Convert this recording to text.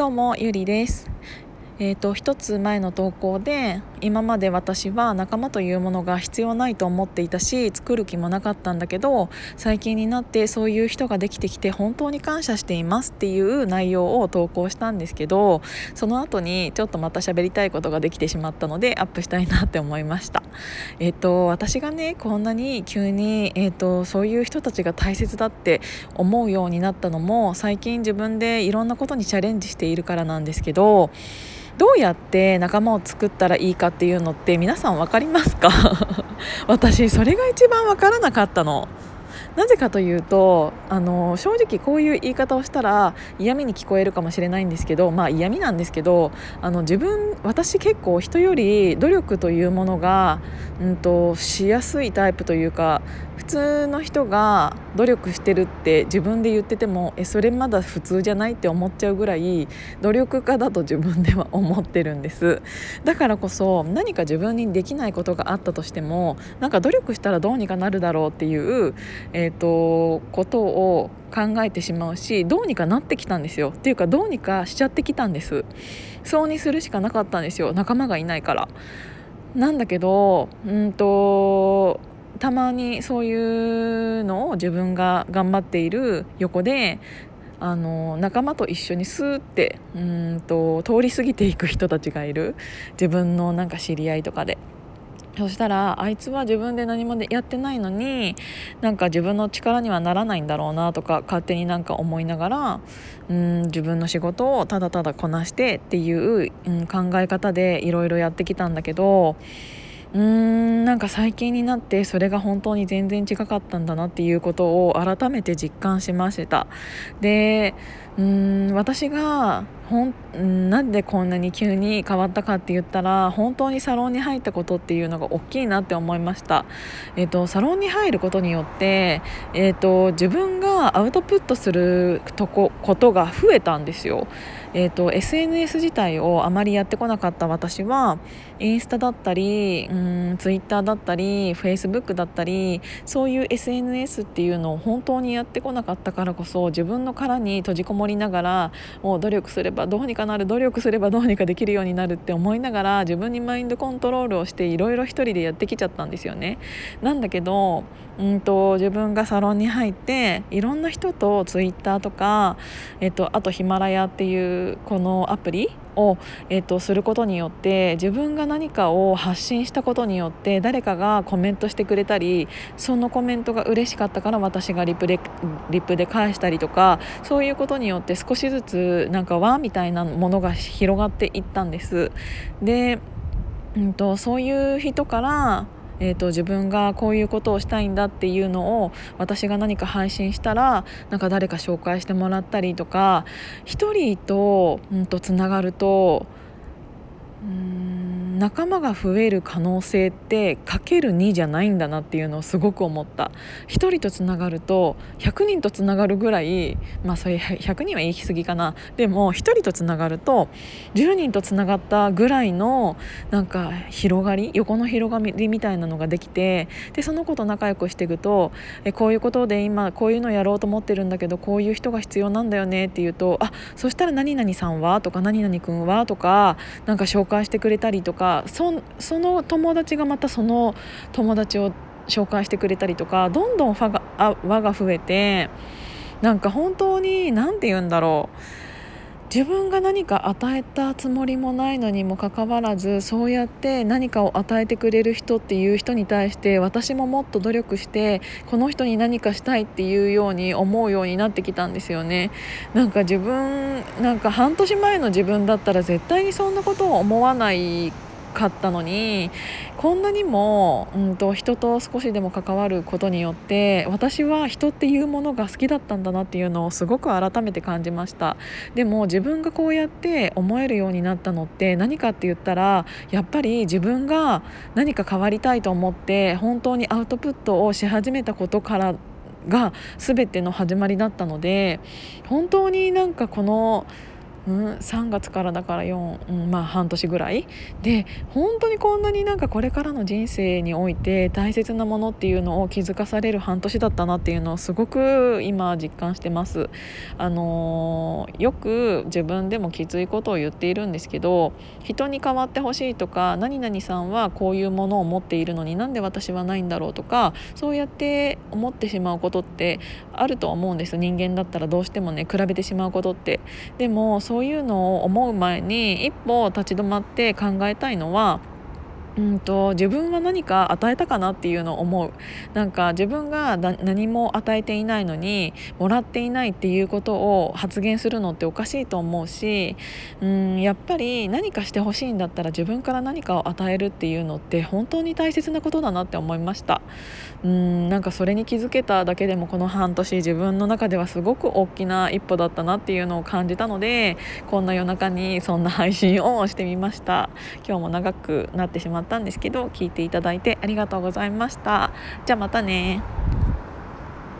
どうもゆりです。えーと、一つ前の投稿で今まで私は仲間というものが必要ないと思っていたし作る気もなかったんだけど最近になってそういう人ができてきて本当に感謝していますっていう内容を投稿したんですけどその後にちょっとまた喋りたいことができてしまったのでアップしたいなって思いました。えーと、私がねこんなに急に、えーとそういう人たちが大切だって思うようになったのも最近自分でいろんなことにチャレンジしているからなんですけどどうやって仲間を作ったらいいかっていうのって皆さん分かりますか？私それが一番分からなかったの。なぜかというとあの正直こういう言い方をしたら嫌味に聞こえるかもしれないんですけどまあ嫌味なんですけどあの自分私結構人より努力というものが、うんと、しやすいタイプというか普通の人が努力してるって自分で言っててもえそれまだ普通じゃないって思っちゃうぐらい努力家だと自分では思ってるんです。だからこそ何か自分にできないことがあったとしてもなんか努力したらどうにかなるだろうっていう、えーと、ことを考えてしまうしどうにかなってきたんですよ。っていうかどうにかしちゃってきたんです。そうにするしかなかったんですよ。仲間がいないから。なんだけどうんとたまにそういうのを自分が頑張っている横であの仲間と一緒にスーってうんと通り過ぎていく人たちがいる。自分のなんか知り合いとかで。そしたらあいつは自分で何もやってないのになんか自分の力にはならないんだろうなとか勝手になんか思いながらうん自分の仕事をただただこなしてっていう、うん、考え方でいろいろやってきたんだけどうーんなんか最近になってそれが本当に全然違かったんだなっていうことを改めて実感しました。でうーん私がほんなんでこんなに急に変わったかって言ったら本当にサロンに入ったことっていうのが大きいなって思いました、えーと、サロンに入ることによって、えーと、自分がアウトプットするとこことが増えたんですよ、えーと、SNS 自体をあまりやってこなかった私はインスタだったりうんツイッターだったりフェイスブックだったりそういう SNS っていうのを本当にやってこなかったからこそ自分の殻に閉じこもりながらもう努力すればばどうにかなる努力すればどうにかできるようになるって思いながら自分にマインドコントロールをしていろいろ一人でやってきちゃったんですよね。なんだけどうんと自分がサロンに入っていろんな人とツイッターとか、えっと、あとヒマラヤっていうこのアプリを、えっと、することによって自分が何かを発信したことによって誰かがコメントしてくれたりそのコメントが嬉しかったから私がリプでリプで返したりとかそういうことによって少しずつなんかわみたいなものが広がっていったんです。でうんとそういう人からえーと、自分がこういうことをしたいんだっていうのを私が何か配信したらなんか誰か紹介してもらったりとか一人と,、うん、とつながるとうん仲間が増える可能性ってかける2じゃないんだなっていうのをすごく思った。1人とつながると100人とつながるぐらいまあそれ100人は言い過ぎかな。でも1人とつながると10人とつながったぐらいのなんか広がり横の広がりみたいなのができてでその子と仲良くしていくとえこういうことで今こういうのやろうと思ってるんだけどこういう人が必要なんだよねっていうとあそしたら何々さんは？とか何々君は？とかなんか紹介してくれたりとかそその友達がまたその友達を紹介してくれたりとかどんどん輪があ輪が増えてなんか本当に何て言うんだろう。自分が何か与えたつもりもないのにもかかわらずそうやって何かを与えてくれる人っていう人に対して私ももっと努力してこの人に何かしたいっていうように思うようになってきたんですよね。なんか自分なんか半年前の自分だったら絶対にそんなことを思わないかったのにこんなにも、うんと、人と少しでも関わることによって私は人っていうものが好きだったんだなっていうのをすごく改めて感じました。でも自分がこうやって思えるようになったのって何かって言ったらやっぱり自分が何か変わりたいと思って本当にアウトプットをし始めたことからが全ての始まりだったので本当になんかこのうん、3月からだから4、うん、まあ半年ぐらいで本当にこんなになんかこれからの人生において大切なものっていうのを気づかされる半年だったなっていうのをすごく今実感してます。あのー、よく自分でもきついことを言っているんですけど人に変わってほしいとか何々さんはこういうものを持っているのになんで私はないんだろうとかそうやって思ってしまうことってあると思うんです人間だったらどうしてもね比べてしまうことって。でもそういうのを思う前に一歩立ち止まって考えたいのはうんと自分は何か与えたかなっていうのを思う。なんか自分が何も与えていないのにもらっていないっていうことを発言するのっておかしいと思うしうんやっぱり何かしてほしいんだったら自分から何かを与えるっていうのって本当に大切なことだなって思いました。うんなんかそれに気づけただけでもこの半年自分の中ではすごく大きな一歩だったなっていうのを感じたのでこんな夜中にそんな配信をしてみました。今日も長くなってしまったんですけど聞いていただいてありがとうございました。じゃあまたね。